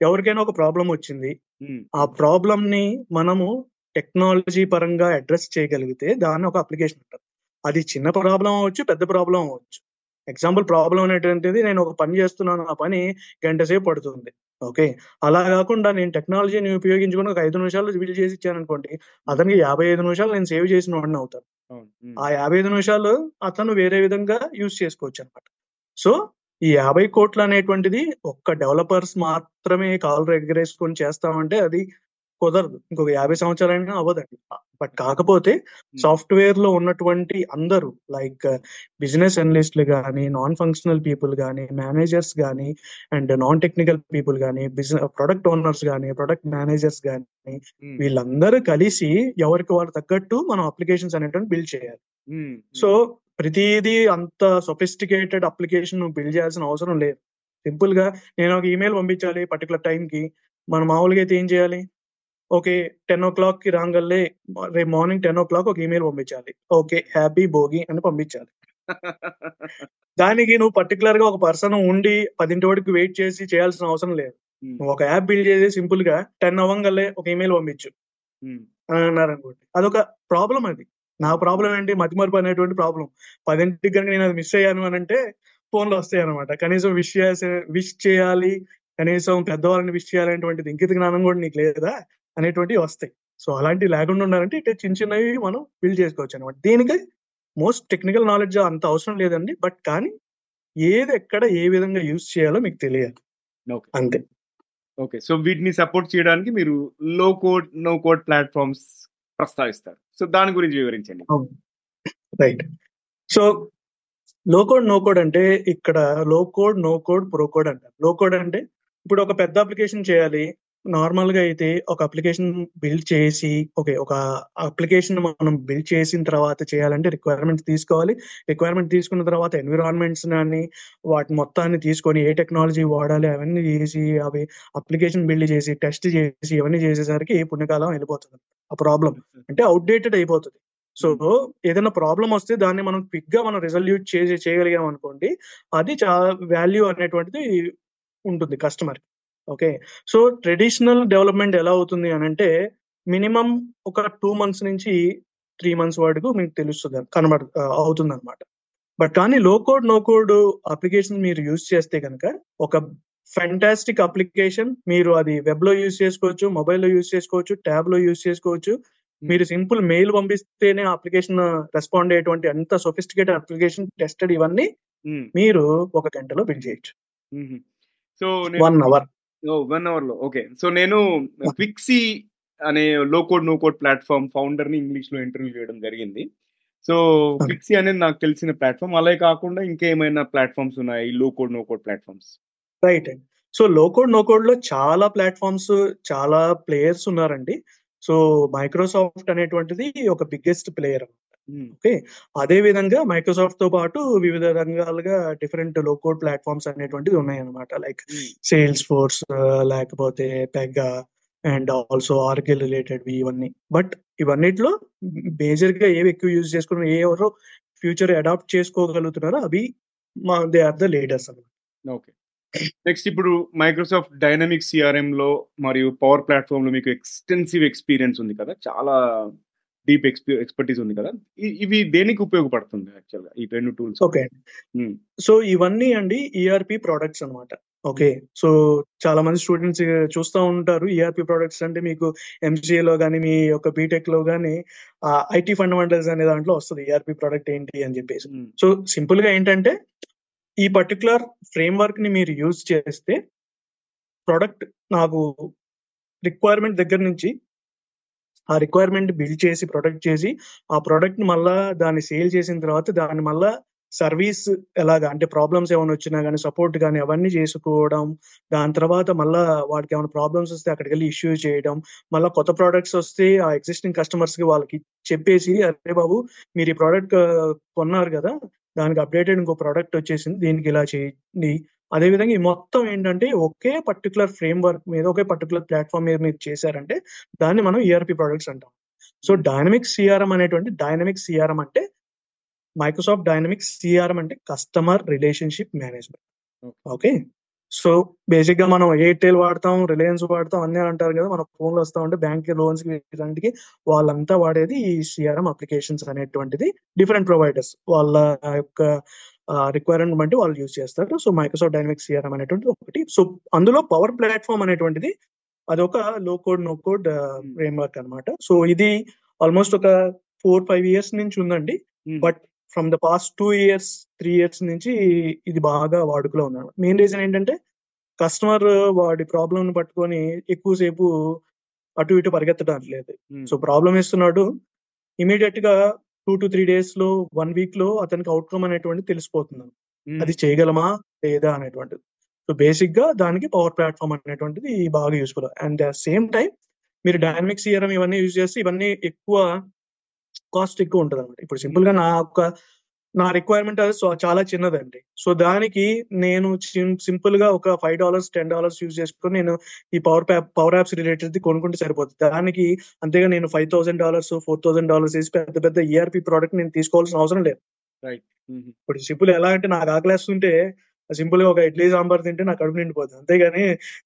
ఎవరికైనా ఒక ప్రాబ్లం వచ్చింది. ఆ ప్రాబ్లమ్ని మనము టెక్నాలజీ పరంగా అడ్రస్ చేయగలిగితే దాన్ని ఒక అప్లికేషన్ అంటారు అది చిన్న ప్రాబ్లం అవ్వచ్చు పెద్ద ప్రాబ్లం అవ్వచ్చు ఎగ్జాంపుల్ ప్రాబ్లం అనేటువంటిది నేను ఒక పని చేస్తున్నాను ఆ పని గంట సేపు పడుతుంది. ఓకే? అలా కాకుండా నేను టెక్నాలజీని ఉపయోగించుకుని ఒక ఐదు నిమిషాలు బిల్డ్ చేసి ఇచ్చాను అనుకోండి అతనికి యాభై ఐదు నిమిషాలు నేను సేవ్ చేసిన వాడిని అవుతాను. ఆ యాభై ఐదు నిమిషాలు అతను వేరే విధంగా యూజ్ చేసుకోవచ్చు అనమాట సో ఈ యాభై కోట్లు అనేటువంటిది ఒక్క డెవలపర్స్ మాత్రమే కాలు ఎగరేసుకొని చేస్తామంటే అది కుదరదు. ఇంకొక యాభై సంవత్సరాలైనా అవ్వదండి. బట్ కాకపోతే సాఫ్ట్వేర్లో ఉన్నటువంటి అందరూ లైక్ బిజినెస్ అనలిస్టులు కానీ నాన్ ఫంక్షనల్ పీపుల్ కానీ మేనేజర్స్ కానీ అండ్ నాన్ టెక్నికల్ పీపుల్ కానీ బిజినెస్ ప్రొడక్ట్ ఓనర్స్ కానీ ప్రొడక్ట్ మేనేజర్స్ కానీ. వీళ్ళందరూ కలిసి ఎవరికి వాళ్ళు తగ్గట్టు మనం అప్లికేషన్స్ అనేటువంటి బిల్డ్ చేయాలి. సో ప్రతిదీ అంత సొఫిస్టికేటెడ్ అప్లికేషన్ నువ్వు బిల్డ్ చేయాల్సిన అవసరం లేదు. సింపుల్గా నేను ఒక ఈమెయిల్ పంపించాలి పర్టికులర్ టైం కి మనం మామూలుగా అయితే ఏం చేయాలి? ఓకే టెన్ ఓ క్లాక్కి రాగలే రేపు మార్నింగ్ టెన్ ఓ క్లాక్ ఒక ఈమెయిల్ పంపించాలి. ఓకే హ్యాపీ భోగి అని పంపించాలి. దానికి నువ్వు పర్టికులర్గా ఒక పర్సన్ ఉండి పదింటి వరకు వెయిట్ చేసి చేయాల్సిన అవసరం లేదు. నువ్వు ఒక యాప్ బిల్డ్ చేసి సింపుల్గా టెన్ అవ్వగలే ఒక ఈమెయిల్ పంపించు. అని అన్నారు అనుకోండి. అదొక ప్రాబ్లం అది. నా ప్రాబ్లం ఏంటి? మతిమరుపు అనేటువంటి ప్రాబ్లం పదింటికి కనుక నేను అది మిస్ అయ్యాను అని అంటే ఫోన్లు వస్తాయి అనమాట కనీసం విష్ చేయాల్సి విష్ చేయాలి కనీసం పెద్దవాళ్ళని విష్ చేయాలనేటువంటిది ఇంకిత జ్ఞానం కూడా నీకు లేదా? అనేటువంటివి వస్తాయి సో అలాంటివి లేకుండా ఉండాలంటే ఇట్లా చిన్న చిన్నవి మనం బిల్డ్ చేసుకోవచ్చు అనమాట దీనికి మోస్ట్ టెక్నికల్ నాలెడ్జ్ అంత అవసరం లేదండి బట్ కానీ ఏది ఎక్కడ ఏ విధంగా యూజ్ చేయాలో మీకు తెలియాలి. అంతే ఓకే. సో వీటిని సపోర్ట్ చేయడానికి మీరు low code, no code platforms ప్రస్తావిస్తారు. So దాని గురించి వివరించండి. Right. So low code, no code అంటే ఇక్కడ low code, no code, pro code అంటారు. లో కోడ్ అంటే ఇప్పుడు ఒక పెద్ద అప్లికేషన్ చేయాలి. నార్మల్గా అయితే ఒక అప్లికేషన్ బిల్డ్ చేసి ఓకే. ఒక అప్లికేషన్ మనం బిల్డ్ చేసిన తర్వాత చేయాలంటే రిక్వైర్మెంట్స్ తీసుకోవాలి. రిక్వైర్మెంట్ తీసుకున్న తర్వాత ఎన్విరాన్మెంట్స్ అని వాటి మొత్తాన్ని తీసుకొని ఏ టెక్నాలజీ వాడాలి అవన్నీ చేసి అవి అప్లికేషన్ బిల్డ్ చేసి టెస్ట్ చేసి ఇవన్నీ చేసేసరికి పుణ్యకాలం వెళ్ళిపోతుంది. ఆ ప్రాబ్లం అంటే అవుట్‌డేటెడ్ అయిపోతుంది సో ఏదైనా ప్రాబ్లం వస్తే దాన్ని మనం క్విక్‌గా మనం రిజల్యూట్ చేసి చేయగలిగాం అనుకోండి. అది చాలా వాల్యూ అనేటువంటిది ఉంటుంది కస్టమర్‌కి. ఓకే. సో ట్రెడిషనల్ డెవలప్‌మెంట్ ఎలా అవుతుంది అనంటే మినిమమ్ ఒక 2 మంత్స్ నుంచి 3 మంత్స్ వరకు మీకు తెలుస్తది కనబడు ఆహ్, అవుతుందన్నమాట. బట్ కానీ low code, no code application మీరు యూజ్ చేస్తే గనక ఒక ఫెంటాస్టిక్ అప్లికేషన్ మీరు అది వెబ్‌లో యూజ్ చేసుకోవచ్చు, మొబైల్‌లో యూజ్ చేసుకోవచ్చు, ట్యాబ్‌లో యూజ్ చేసుకోవచ్చు. మీరు సింపుల్ మెయిల్ పంపిస్తేనే అప్లికేషన్ రెస్పాండ్ అయ్యేటువంటి అంత సోఫిస్టికేటెడ్ అప్లికేషన్ టెస్టెడ్ ఇవన్నీ హ్మ్. మీరు ఒక గంటలో బిల్డ్ చేయొచ్చు. హుహు. సో నేను 1 అవర్. ఓహ్! 1 అవర్‌లో. ఓకే. సో నేను క్విక్సీ అనే low code, no code platform ఫౌండర్‌ని ఇంగ్లీష్‌లో ఇంటర్వ్యూ చేయడం జరిగింది. సో. క్విక్సీ అనేది నాకు తెలిసిన ప్లాట్‌ఫార్మ్. అలాగే కాకుండా ఇంకేమైనా ప్లాట్‌ఫార్మ్స్ ఉన్నాయా? ఈ low code, no code platforms? Right అండి. సో లో కోడ్, నో కోడ్‌లో చాలా ప్లాట్‌ఫార్మ్స్ చాలా ప్లేయర్స్ ఉన్నారండి. సో మైక్రోసాఫ్ట్ అనేటువంటిది ఒక బిగ్గెస్ట్ ప్లేయర్. హ్మ్. ఓకే. అదే విధంగా మైక్రోసాఫ్ట్‌తో పాటు వివిధ రంగాలుగా డిఫరెంట్లో కోడ్ ప్లాట్‌ఫార్మ్స్ అనేటువంటివి ఉన్నాయన్నమాట. Like hmm. సేల్స్ ఫోర్స్ లేకపోతే పెగా అండ్ ఆల్సో ఆర్కిల్ రిలేటెడ్‌వి ఇవన్నీ. బట్ ఇవన్నిట్లో మేజర్‌గా ఏవి ఎక్కువ యూజ్ చేసుకుని ఏ ఎవరు ఫ్యూచర్ అడాప్ట్ చేసుకోగలుగుతున్నారో అవి మా దే ఆర్ ద లీడర్స్ అన్నమాట. ఓకే. నెక్స్ట్ ఇప్పుడు మైక్రోసాఫ్ట్ డైనమిక్స్ సీఆర్ఎంలో మరియు పవర్ ప్లాట్‌ఫార్మ్‌లో మీకు ఎక్స్‌టెన్సివ్ ఎక్స్‌పీరియన్స్ ఉంది కదా! చాలా డీప్ ఎక్స్‌పీ ఎక్స్‌పర్టీస్ ఉంది కదా! ఇవి దేనికి ఉపయోగపడుతుంది యాక్చువల్‌గా ఈ 2 టూల్స్? ఓకే. సో ఇవన్నీ అండి ఈఆర్‌పీ ప్రొడక్ట్స్ అన్నమాట. ఓకే. సో చాలా మంది స్టూడెంట్స్ చూస్తా ఉంటారు. ఈఆర్‌పీ ప్రొడక్ట్స్ అంటే మీకు ఎంసీఏలో గాని, మీ యొక్క బీటెక్‌లో గాని ఆహ్, ఐటీ ఫండమెంటల్స్ అనే దాంట్లో వస్తది. ఈఆర్‌పీ ప్రొడక్ట్ ఏంటి అని చెప్పేసి. సో సింపుల్‌గా ఏంటంటే ఈ పర్టిక్యులర్ ఫ్రేమ్‌వర్క్‌ని మీరు యూజ్ చేస్తే ప్రొడక్ట్ నాకు రిక్వైర్మెంట్ దగ్గర నుంచి ఆ రిక్వైర్మెంట్ బిల్డ్ చేసి ప్రొడక్ట్ చేసి ఆ ప్రొడక్ట్‌ని మళ్ళా దాన్ని సేల్ చేసిన తర్వాత దాన్ని మళ్ళా సర్వీస్ ఎలాగా అంటే ప్రాబ్లమ్స్ ఏమైనా వచ్చినా కానీ సపోర్ట్ కానీ అవన్నీ చేసుకోవడం. దాని తర్వాత మళ్ళా వాడికి ఏమైనా ప్రాబ్లమ్స్ వస్తే అక్కడికి వెళ్ళి ఇష్యూ చేయడం. మళ్ళీ కొత్త ప్రోడక్ట్స్ వస్తే ఆ ఎగ్జిస్టింగ్ కస్టమర్స్‌కి వాళ్ళకి చెప్పేసి అరే బాబు మీరు ఈ ప్రోడక్ట్ కొన్నారు కదా! దానికి అప్డేటెడ్ ఇంకో ప్రోడక్ట్ వచ్చేసింది. దీనికి ఇలా చేయండి. అదే విధంగా ఈ మొత్తం ఏంటంటే ఒకే పర్టిక్యులర్ ఫ్రేమ్‌వర్క్ మీద ఒకే పర్టిక్యులర్ ప్లాట్‌ఫార్మ్ మీద మీరు చేశారంటే దాన్ని మనం ఈఆర్‌పీ ప్రొడక్ట్స్ అంటాం. సో డైనమిక్స్ సీఆర్ఎం అనేటువంటి డైనమిక్స్ సీఆర్ఎం అంటే మైక్రోసాఫ్ట్ డైనమిక్స్ సీఆర్ఎం అంటే customer relationship management. Okay. Okay. So బేసిక్గా మనం ఎయిర్టెల్ వాడతాం రిలయన్స్ వాడతాం అన్నీ అంటారు కదా మన ఫోన్లో వస్తా ఉంటే బ్యాంక్ లోన్స్ ఇలాంటికి వాళ్ళంతా వాడేది ఈ సిఆర్ఎం అప్లికేషన్స్ అనేటువంటిది డిఫరెంట్ ప్రొవైడర్స్ వాళ్ళ యొక్క రిక్వైర్మెంట్ బట్టి వాళ్ళు యూజ్ చేస్తారు. సో మైక్రోసాఫ్ట్ డైనమిక్ సిఆర్ఎం అనేటువంటిది ఒకటి. సో అందులో పవర్ ప్లాట్ఫామ్ అనేటువంటిది అదొక low code no code framework అనమాట సో ఇది ఆల్మోస్ట్ ఒక ఫోర్ ఫైవ్ ఇయర్స్ నుంచి ఉందండి. But from the past two years three years నుంచి ఇది బాగా వాడుకలో ఉంది మెయిన్ రీజన్ ఏంటంటే కస్టమర్ వాడి ప్రాబ్లమ్ పట్టుకొని ఎక్కువసేపు అటు ఇటు పరిగెత్తడం లేదు. సో ప్రాబ్లం ఇస్తున్నాడు. ఇమీడియట్గా టూ టు త్రీ డేస్లో వన్ వీక్లో అతనికి అవుట్కమ్ అనేటువంటి తెలిసిపోతుంది అది చేయగలమా? లేదా? అనేటువంటిది. సో బేసిక్గా దానికి పవర్ ప్లాట్ఫామ్ అనేటువంటిది బాగా యూస్ఫుల్ అండ్ సేమ్ టైం మీరు డైనమిక్ సిఆర్ఎం ఇవన్నీ యూజ్ చేస్తే ఇవన్నీ ఎక్కువ కాస్ట్ ఎక్కువ ఉంటుంది అనమాట ఇప్పుడు సింపుల్గా నా ఒక నా రిక్వైర్మెంట్ అది చాలా చిన్నదండి. సో దానికి నేను సింపుల్గా ఒక five dollars ten dollars use చేసుకొని నేను ఈ పవర్ పవర్ యాప్స్ రిలేటెడ్ కొనుక్కుంటే సరిపోతుంది దానికి అంతేగా నేను five thousand dollars four thousand dollars వేసి పెద్ద పెద్ద ఈఆర్పి ప్రోడక్ట్ నేను తీసుకోవాల్సిన అవసరం లేదు. ఇప్పుడు సింపుల్ ఎలా అంటే నాకు ఆకలేస్తుంటే సింపుల్గా ఒక ఇడ్లీ సాంబార్ తింటే నాకు కడుపు నిండిపోతుంది అంతేగాని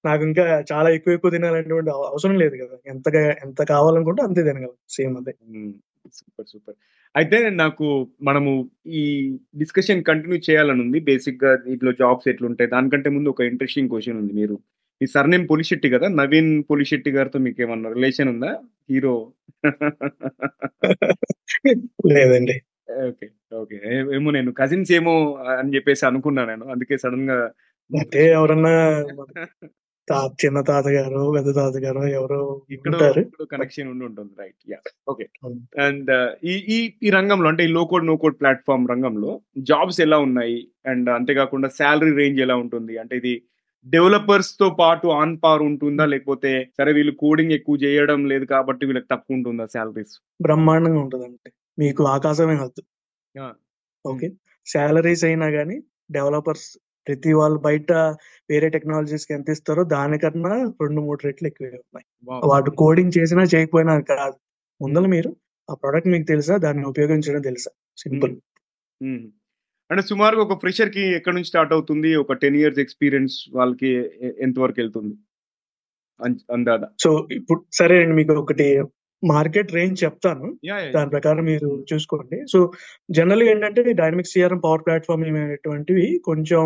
నాకు ఇంకా చాలా ఎక్కువ ఎక్కువ తినాలనేటువంటి అవసరం లేదు కదా. ఎంత ఎంత కావాలనుకుంటే అంతే తినగలం. సేమ్ అదే. Super super. అయితే నాకు మనము ఈ డిస్కషన్ కంటిన్యూ చేయాలని ఉంది బేసిక్గా ఇట్లా జాబ్స్ ఎట్లుంటాయి దానికంటే ముందు ఒక ఇంట్రెస్టింగ్ క్వశ్చన్ ఉంది మీరు. మీ సర్నేమ్ పొలిశెట్టి కదా? నవీన్ పొలిశెట్టి గారితో మీకు ఏమన్నా రిలేషన్ ఉందా? హీరో. లేదండి. Okay okay. ఏమో నేను కజిన్స్ ఏమో అని చెప్పేసి అనుకున్నా నేను. అందుకే సడన్గా అంటే ఎవరన్నా చిన్న తాతగారు పెద్ద తాతగారు ఎవరో ఇక్కడ కనెక్షన్ ఉండి ఉంటుంది. రైట్ యా ఓకే అండ్ ఈ ఈ ఈ రంగంలో అంటే ఈ low code no code platform రంగంలో జాబ్స్ ఎలా ఉన్నాయి? అండ్ అంతేకాకుండా శాలరీ రేంజ్ ఎలా ఉంటుంది? అంటే ఇది డెవలపర్స్తో పాటు ఆన్ పార్ ఉంటుందా? లేకపోతే సరే వీళ్ళు కోడింగ్ ఎక్కువ చేయడం లేదు కాబట్టి వీళ్ళకి తక్కువ ఉంటుందా శాలరీస్ బ్రహ్మాండంగా ఉంటుందండి. మీకు ఆకాశమే కాదు. ఓకే శాలరీస్ అయినా కానీ డెవలపర్స్ ప్రతి వాళ్ళు బయట వేరే టెక్నాలజీస్కి ఎంత ఇస్తారో దానికన్నా రెండు మూడు రెట్లు ఎక్కువే ఉన్నాయి. వాటి కోడింగ్ చేసినా చేయకపోయినా కాదు. ముందర మీరు ఆ ప్రోడక్ట్ మీకు తెలుసా? దాన్ని ఉపయోగించడం తెలుసా? సింపుల్. అంటే సుమారుగా ఒక ఫ్రెషర్కి ఎక్కడ నుంచి స్టార్ట్ అవుతుంది? ఒక టెన్ ఇయర్స్ ఎక్స్పీరియన్స్ వాళ్ళకి ఎంత వరకు వెళ్తుంది? అందాదా సో ఇప్పుడు సరే అండి మీకు ఒకటి మార్కెట్ రేంజ్ చెప్తాను. దాని ప్రకారం మీరు చూసుకోండి. సో జనరల్గా ఏంటంటే డైనమిక్ సిఆర్ఎం పవర్ ప్లాట్ఫామ్ అనేటువంటివి కొంచెం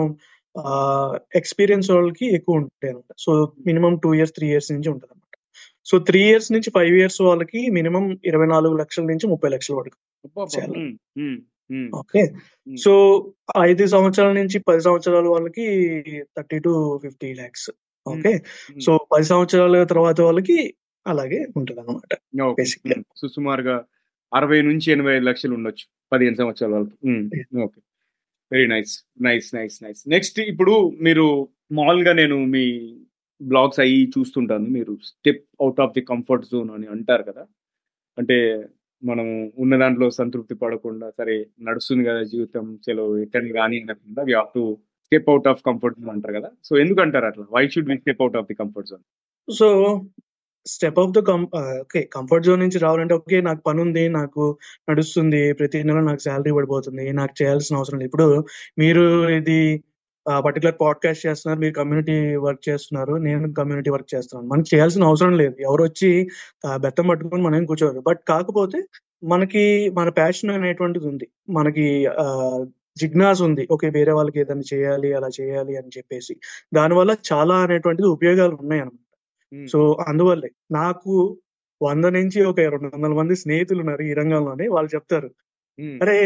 ఎక్స్పీరియన్స్ వాళ్ళకి ఎక్కువ ఉంటాయి అనమాట so minimum two years three years నుంచి ఉంటుంది అనమాట సో త్రీ ఇయర్స్ నుంచి ఫైవ్ ఇయర్స్ వాళ్ళకి మినిమం ఇరవై నాలుగు లక్షల నుంచి ముప్పై లక్షల వరకు ఓకే. సో ఐదు సంవత్సరాల నుంచి పది సంవత్సరాల వాళ్ళకి thirty to fifty lakhs. Okay. So పది సంవత్సరాల తర్వాత వాళ్ళకి అలాగే ఉంటుంది అనమాట సుమారుగా అరవై నుంచి ఎనభై ఐదు లక్షలు ఉండొచ్చు పదిహేను సంవత్సరాల వరకు. Okay. Very nice nice nice nice next ఇప్పుడు మీరు మామూలుగా నేను మీ బ్లాగ్స్ అయ్యి చూస్తుంటాను. మీరు step out of the comfort zone అని అంటారు కదా. అంటే మనం ఉన్న దాంట్లో సంతృప్తి పడకుండా సరే నడుస్తుంది కదా జీవితం సెలవు ఎక్కడిని కానీ అనకుండా we have to step out of comfort zone అంటారు కదా. సో ఎందుకు అంటారు అట్లా? Why should we step out of the comfort zone so step of the come okay comfort zone నుంచి రావాలంటే ఓకే నాకు పని ఉంది నాకు నడుస్తుంది ప్రతి నెల నాకు శాలరీ పడిపోతుంది నాకు చేయాల్సిన అవసరం లేదు. ఇప్పుడు మీరు ఇది పర్టికులర్ పాడ్కాస్ట్ చేస్తున్నారు మీరు కమ్యూనిటీ వర్క్ చేస్తున్నారు నేను కమ్యూనిటీ వర్క్ చేస్తున్నాను. మనకి చేయాల్సిన అవసరం లేదు. ఎవరు వచ్చి బెత్తం పట్టుకొని మనం కూర్చోరు. బట్ కాకపోతే మనకి మన ప్యాషన్ అనేటువంటిది ఉంది. మనకి జిజ్ఞాస ఉంది. ఓకే వేరే వాళ్ళకి ఏదైనా చేయాలి అలా చేయాలి అని చెప్పేసి. దానివల్ల చాలా అనేటువంటిది ఉపయోగాలు ఉన్నాయి అనమాట సో అందువల్లే నాకు వంద నుంచి ఒక రెండు వందల మంది స్నేహితులు ఉన్నారు ఈ రంగంలోనే వాళ్ళు చెప్తారు. అరే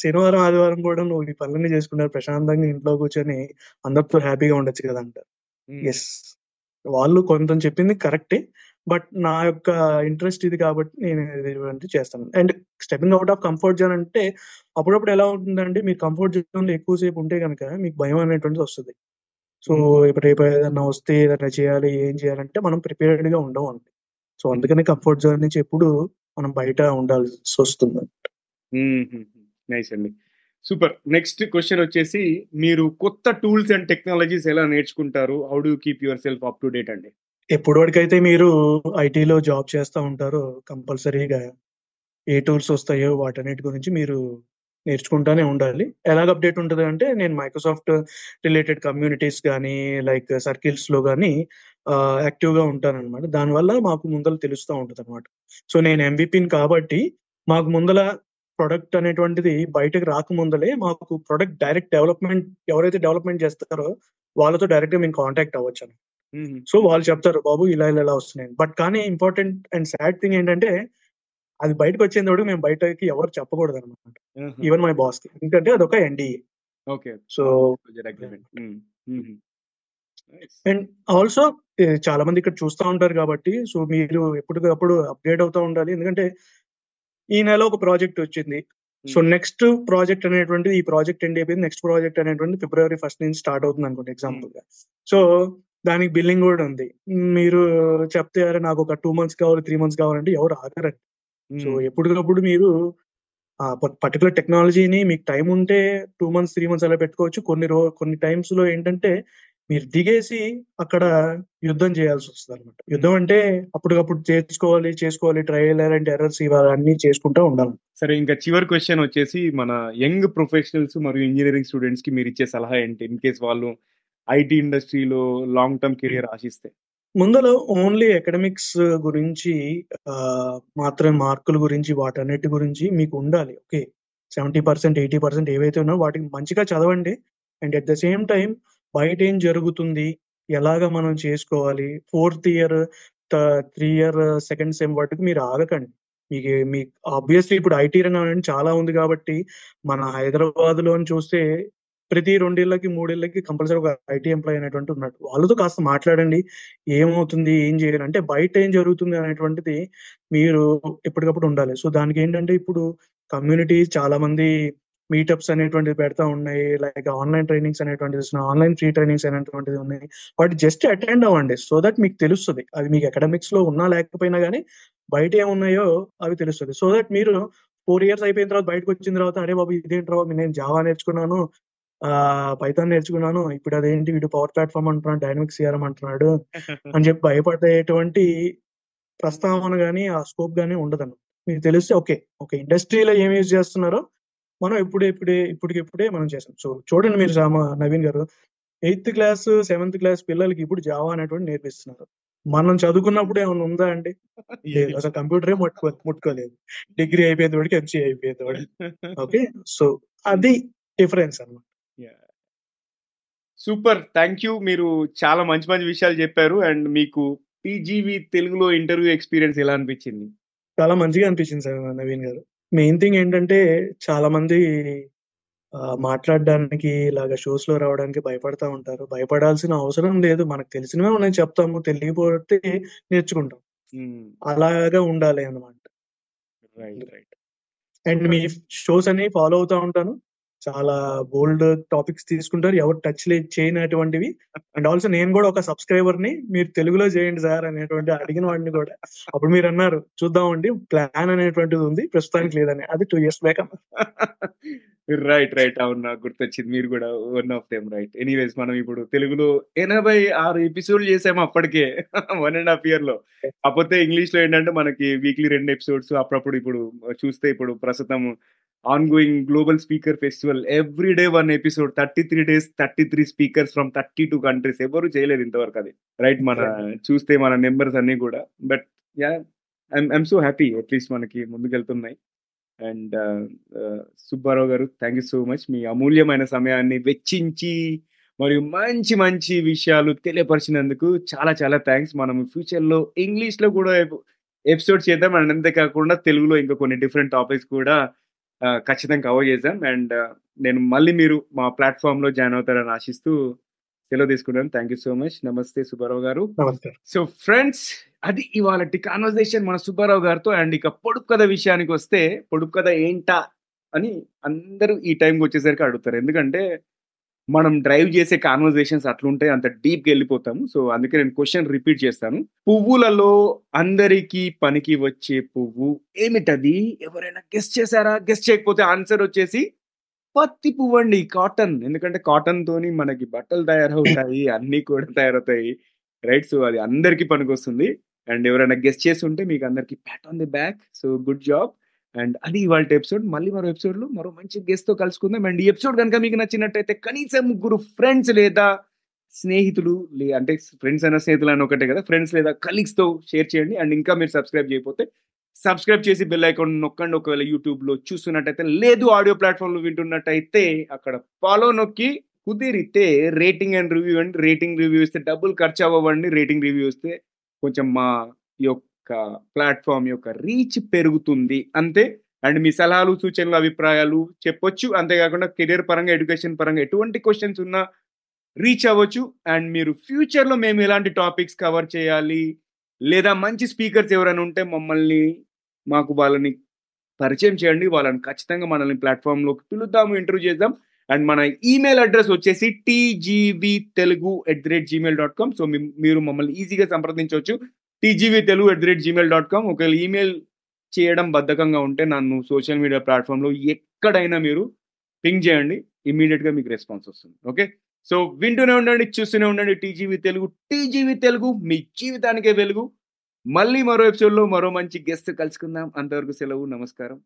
శనివారం ఆదివారం కూడా నువ్వు ఈ పనులన్నీ చేసుకున్నారు ప్రశాంతంగా ఇంట్లో కూర్చొని అందరితో హ్యాపీగా ఉండొచ్చు కదా అంటారు ఎస్ వాళ్ళు కొంత చెప్పింది కరెక్టే బట్ నా యొక్క ఇంట్రెస్ట్ ఇది కాబట్టి నేను ఇది చేస్తాను. And stepping out of comfort zone అంటే అప్పుడప్పుడు ఎలా ఉంటుందంటే మీరు కంఫర్ట్ జోన్లో ఎక్కువసేపు ఉంటే కనుక మీకు భయం అనేటువంటిది వస్తుంది. సో ఇప్పుడు రేపు ఏదైనా వస్తే ఏదైనా చేయాలి ఏం చేయాలంటే మనం ప్రిపేర్డ్గా ఉండవు అండి సో అందుకని కంఫర్ట్ జోన్ నుంచి ఎప్పుడు మనం బయట ఉండాల్సి వస్తుంది నైస్ అండి. సూపర్. నెక్స్ట్ క్వశ్చన్ వచ్చేసి మీరు కొత్త టూల్స్ అండ్ టెక్నాలజీస్ ఎలా నేర్చుకుంటారు? How do keep yourself up to date అండి? ఎప్పటి వరకైతే మీరు ఐటీలో జాబ్ చేస్తూ ఉంటారో కంపల్సరీగా ఏ టూల్స్ వస్తాయో వాటన్నిటి గురించి మీరు నేర్చుకుంటానే ఉండాలి. ఎలాగ అప్‌డేట్ ఉంటది అంటే నేను మైక్రోసాఫ్ట్ రిలేటెడ్ కమ్యూనిటీస్ గానీ, లైక్ సర్కిల్స్‌లో గానీ ఆహ్, యాక్టివ్‌గా ఉంటాననమాట. దానివల్ల మాకు ముందల తెలుస్తా ఉంటదనమాట. సో, నేను ఎంవీపీని కాబట్టి మాకు ముందల ప్రొడక్ట్ అనేటువంటిది బయటకి రాకముందలే మాకు ప్రొడక్ట్ డైరెక్ట్ డెవలప్‌మెంట్ ఎవరైతే డెవలప్‌మెంట్ చేస్తారో వాళ్ళతో డైరెక్ట్‌గా మేము కాంటాక్ట్ అవ్వొచ్చని. హుహు. సో, వాళ్ళు చెప్తారు బాబు ఇలా, ఇలా, ఇలా వస్తున్నాయని. బట్ కానీ ఇంపార్టెంట్ అండ్ సాడ్ థింగ్ ఏంటంటే అది బయటకొచ్చేంత వరకు మేము బయటకి ఎవరు చెప్పకూడదనమాట. ఆహా! ఈవెన్ మై బాస్‌కి. ఎందుకంటే అదొక NDA. Okay. So. And also చాలా మంది ఇక్కడ చూస్తా ఉంటారు కాబట్టి సో, మీరు ఎప్పటికప్పుడు అప్‌డేట్ అవుతా ఉండాలి. ఎందుకంటే ఈ నెల ఒక ప్రాజెక్ట్ వచ్చింది. సో. నెక్స్ట్ ప్రాజెక్ట్ అనేటువంటిది ఈ ప్రాజెక్ట్ ఎండ్ అయిపోయింది. నెక్స్ట్ ప్రాజెక్ట్ అనేటువంటిది ఫిబ్రవరి ఫస్ట్ నుంచి స్టార్ట్ అవుతుందనుకోండి హ్మ్. ఎగ్జాంపుల్‌గా. సో, దానికి బిల్లింగ్ గూడా ఉంది. మీరు చెప్తే అరె నాకొక 2 మంత్స్ కావాలి, 3 మంత్స్ కావాలంటే ఎవరు ఆగరండి. సో. ఎప్పటికప్పుడు మీరు ఆ ప పర్టిక్యులర్ టెక్నాలజీని మీకు టైం ఉంటే 2 మంత్స్, 3 మంత్స్ అలా పెట్టుకోవచ్చు. కొన్ని రో కొన్ని టైమ్స్‌లో ఏంటంటే మీరు దిగేసి అక్కడ యుద్ధం చేయాల్సొస్తదనమాట. హ్మ్. యుద్ధం అంటే అప్పటికప్పుడు చేర్చుకోవాలి, చేసుకోవాలి. ట్రయల్ అండ్ ఎర్రర్స్ ఇవన్నీ చేసుకుంటా ఉండాలి. సరే ఇంకా చివరి క్వెషన్ వచ్చేసి మన యంగ్ ప్రొఫెషనల్స్ మరియు ఇంజినీరింగ్ స్టూడెంట్స్‌కి మీరిచ్చే సలహా ఏంటి? ఇన్ కేస్ వాళ్ళు ఐటీ ఇండస్ట్రీలో లాంగ్ టర్మ్. కెరియర్ ఆశిస్తే? ముందల ఓన్లీ అకాడమిక్స్ గురించి ఆహ్, మాత్రం మార్కుల గురించి వాటన్నిటి గురించి మీకు ఉండాలి. ఓకే. 70%, 80% ఏవైతే ఉన్నాయో వాటికి మంచిగా చదవండి. And at the same time బయటేం జరుగుతుంది? ఎలాగా మనం చేసుకోవాలి? ఫోర్త్ ఇయర్ త 3 ఇయర్ సెకండ్ సెమ్ వరకు మీరు ఆగకండి. మీకే మీ ఆబ్వియస్‌లీ ఇప్పుడు ఐటీ రంగం అనేది చాలా ఉంది కాబట్టి మన హైదరాబాద్‌లోని చూస్తే ప్రతి 2 ఇళ్ళకి, 3 ఇళ్ళకి కంపల్సరీ ఒక ఐటీ ఎంప్లాయ్ అనేటువంటి ఉన్నాడు. వాళ్ళతో కాస్త మాట్లాడండి. ఏమవుతుంది? ఏం చేయాలి? అంటే బయట ఏం జరుగుతుంది అనేటువంటిది మీరు ఎప్పటికప్పుడు ఉండాలి. సో, దానికి ఏంటంటే ఇప్పుడు కమ్యూనిటీ చాలా మంది మీటప్స్ అనేటువంటివి పెడతా ఉన్నాయి. లైక్ ఆన్‌లైన్ ట్రైనింగ్స్ అనేటువంటివి ఇస్తున్నాయి. ఆన్‌లైన్ ఫ్రీ ట్రైనింగ్స్ అనేటువంటివి ఉన్నాయి. వాటి జస్ట్ అటెండ్ అవ్వండి. సో దట్ మీకు తెలుస్తుంది అది మీకు అకాడమిక్స్లో ఉన్నా లేకపోయినా కానీ బయట ఏమున్నాయో అవి తెలుస్తది. సో దట్ మీరు ఫోర్ ఇయర్స్ అయిపోయిన తర్వాత బయటకొచ్చిన తర్వాత అరే బాబు! ఇదేంట్రా నేను జావా నేర్చుకున్నాను. పైథాన్ నేర్చుకున్నాను. ఇప్పుడు అదేంటి వీడు పవర్ ప్లాట్‌ఫార్మ్ అంటున్నాడు. డైనమిక్ సీఆర్ఎం అంటున్నాడు. అని చెప్పి భయపడేటువంటి ప్రస్తావన గాని, ఆ స్కోప్ గాని ఉండదన్నమాట. మీకు తెలిస్తే ఓకే. ఓకే. ఇండస్ట్రీలో ఏం యూజ్ చేస్తున్నారో మనం ఇప్పుడిప్పుడే ఇప్పటికిప్పుడే మనం చేసాం. సో, చూడండి మీరు రామ నవీన్ గారు ఎయిత్ క్లాస్, సెవెంత్ క్లాస్ పిల్లలకి ఇప్పుడు జావా అనేటువంటిది నేర్పిస్తున్నారు. మనం చదువుకున్నప్పుడు ఏమన్నా ఉందా అండి? లేదు. అసలు కంప్యూటరే ముట్టుకో ముట్టుకోలేదు. డిగ్రీ అయిపోయేంత వరకు ఎంసీఏ అయిపోయేంత వరకు. ఓకే. సో, అది డిఫరెన్స్ అన్నమాట. సూపర్. Thank you. మీరు చాలా మంచి మంచి విషయాలు చెప్పారు. అండ్ మీకు పీజీవీ తెలుగులో ఇంటర్వ్యూ ఎక్స్‌పీరియన్స్ ఎలా అనిపించింది? చాలా మంచిగా అనిపించింది సార్ నవీన్ గారు. మెయిన్ థింగ్ ఏంటంటే చాలా మంది మాట్లాడడానికి ఇలాగ షోస్‌లో రావడానికి భయపడతా ఉంటారు. భయపడాల్సిన అవసరం లేదు. మనకు తెలిసినవే ఉన్నాయి చెప్తాము. తెలియకపోతే నేర్చుకుంటాం. అలాగా ఉండాలి అన్నమాట. రైట్. రైట్. అండ్. మీ షోస్ అన్ని ఫాలో అవుతా ఉంటాను. చాలా బోల్డ్ టాపిక్స్ తీసుకుంటారు. ఎవరు టచ్ లే చేయనటువంటివి. అండ్ ఆల్సో నేను గూడా ఒక సబ్‌స్క్రైబర్‌ని. మీరు తెలుగులో చేయండి సార్ అనేటువంటి అడిగిన వాడిని కూడా. అప్పుడు మీరన్నారు చూద్దామండి ప్లాన్ అనేటువంటిది ఉంది. ప్రస్తుతానికి లేదని. అది 2 ఇయర్స్ బ్యాక్. రైట్. రైట్. అవును. నాకు గుర్తొచ్చింది. మీరు కూడా one of them right. Anyways మనం ఇప్పుడు తెలుగులో 86 ఎపిసోడ్‌లు చేసాము అప్పటికే. 1 ½ ఇయర్‌లో. కాపోతే ఇంగ్లీష్‌లో ఏంటంటే మనకి వీక్లీ 2 ఎపిసోడ్స్ అప్పుడప్పుడు ఇప్పుడు చూస్తే ఇప్పుడు ప్రస్తుతం ongoing global speaker festival every day 1 episode 33 days 33 speakers from 32 countries ఎవరు చేయలేదు ఇంతవరకు అది. రైట్ మన చూస్తే మన నంబర్స్ అన్నీ కూడా. But! I'm I'm so happy at least మనకి ముందుకెళ్తున్నాయి. And ah, ah, Subbarao garu thank you so much. మీ అమూల్యమైన సమయాన్ని వెచ్చించి మరియు మంచి మంచి విషయాలు తెలియపరిచినందుకు చాలా చాలా థాంక్స్. మనం ఫ్యూచర్‌లో ఇంగ్లీష్‌లో కూడా ఎప్ ఎపిసోడ్స్ చేద్దాం. అండ్ అంతే కాకుండా తెలుగులో ఇంకా కొన్ని డిఫరెంట్ టాపిక్స్ కూడా ఖచ్చితంగా కవర్ చేద్దాం. అండ్ నేను మళ్ళీ మీరు మా ప్లాట్‌ఫార్మ్‌లో జాయిన్ అవుతారని ఆశిస్తూ సెలవు తీసుకుంటాను. Thank you so much. నమస్తే సుబ్బారావు గారు. సో ఫ్రెండ్స్ అది ఇవాళటి కాన్వర్జేషన్ మన సుబ్బారావు గారితో. అండ్ ఇక పొడుపు కథ విషయానికొస్తే పొడుపు కథ ఏంటా అని అందరూ ఈ టైంకి వచ్చేసరికి అడుగుతారు. ఎందుకంటే మనం డ్రైవ్ చేసే కాన్వర్జేషన్స్ అట్లుంటాయి. అంత డీప్‌గా వెళ్ళిపోతాము సో అందుకే నేను క్వశ్చన్ రిపీట్ చేస్తాను. పువ్వులలో అందరికీ పనికి వచ్చే పువ్వు ఏమిటది? ఎవరైనా గెస్ చేసారా? గెస్ చేయకపోతే ఆన్సర్ వచ్చేసి పత్తి పువ్వు అండి కాటన్. ఎందుకంటే కాటన్ తోని మనకి బట్టలు తయారవుతాయి. అన్నీ కూడా తయారవుతాయి. రైట్. సో అది అందరికి పనికొస్తుంది. అండ్ ఎవరైనా గెస్ట్ చేసి ఉంటే మీకు అందరికి pat on the back. So good job. And అది ఇవాళ ఎపిసోడ్. మళ్ళీ మరో ఎపిసోడ్లో మరో మంచి గెస్ట్తో కలుసుకుందాం. అండ్ ఈ ఎపిసోడ్ కనుక మీకు నచ్చినట్టయితే కనీసం ముగ్గురు ఫ్రెండ్స్ లేదా స్నేహితులు లే అంటే ఫ్రెండ్స్ అయినా స్నేహితులు అని ఒకటే కదా ఫ్రెండ్స్ లేదా కలీగ్స్తో షేర్ చేయండి. అండ్ ఇంకా మీరు సబ్స్క్రైబ్ చేయకపోతే సబ్స్క్రైబ్ చేసి బెల్ ఐకాన్ నొక్కండి. ఒకవేళ యూట్యూబ్లో చూస్తున్నట్టయితే లేదు ఆడియో ప్లాట్ఫామ్లో వింటున్నట్టయితే అక్కడ ఫాలో నొక్కి కుదిరితే రేటింగ్ అండ్ రివ్యూ అండి. రేటింగ్ రివ్యూ ఇస్తే డబ్బులు ఖర్చు అవ్వండి రేటింగ్ రివ్యూ ఇస్తే కొంచెం మా యొక్క ప్లాట్ఫామ్ యొక్క రీచ్ పెరుగుతుంది. అంతే. అండ్ మీ సలహాలు సూచనలు అభిప్రాయాలు చెప్పొచ్చు. అంతేకాకుండా కెరియర్ పరంగా ఎడ్యుకేషన్ పరంగా ఎటువంటి క్వశ్చన్స్ ఉన్నా రీచ్ అవ్వచ్చు. అండ్ మీరు ఫ్యూచర్లో మేము ఎలాంటి టాపిక్స్ కవర్ చేయాలి? లేదా మంచి స్పీకర్స్ ఎవరైనా ఉంటే మమ్మల్ని మాకు వాళ్ళని పరిచయం చేయండి. వాళ్ళని ఖచ్చితంగా మనల్ని ప్లాట్ఫామ్లోకి పిలుద్దాము ఇంటర్వ్యూ చేద్దాం. అండ్ మన ఈమెయిల్ అడ్రస్ వచ్చేసి TGV Telugu at the rate Gmail dot com. So మీరు మమ్మల్ని ఈజీగా సంప్రదించవచ్చు. TGV Telugu at the rate Gmail dot com ఒకవేళ ఈమెయిల్ చేయడం బద్ధకంగా ఉంటే నన్ను సోషల్ మీడియా ప్లాట్ఫామ్లో ఎక్కడైనా మీరు పింగ్ చేయండి. ఇమీడియట్గా మీకు రెస్పాన్స్ వస్తుంది. ఓకే సో వింటూనే ఉండండి చూస్తూనే ఉండండి. టీజీవీ తెలుగు టీజీవీ తెలుగు మీ జీవితానికే వెలుగు. మళ్ళీ మరో ఎపిసోడ్లో మరో మంచి గెస్ట్ కలుసుకుందాం. అంతవరకు సెలవు నమస్కారం.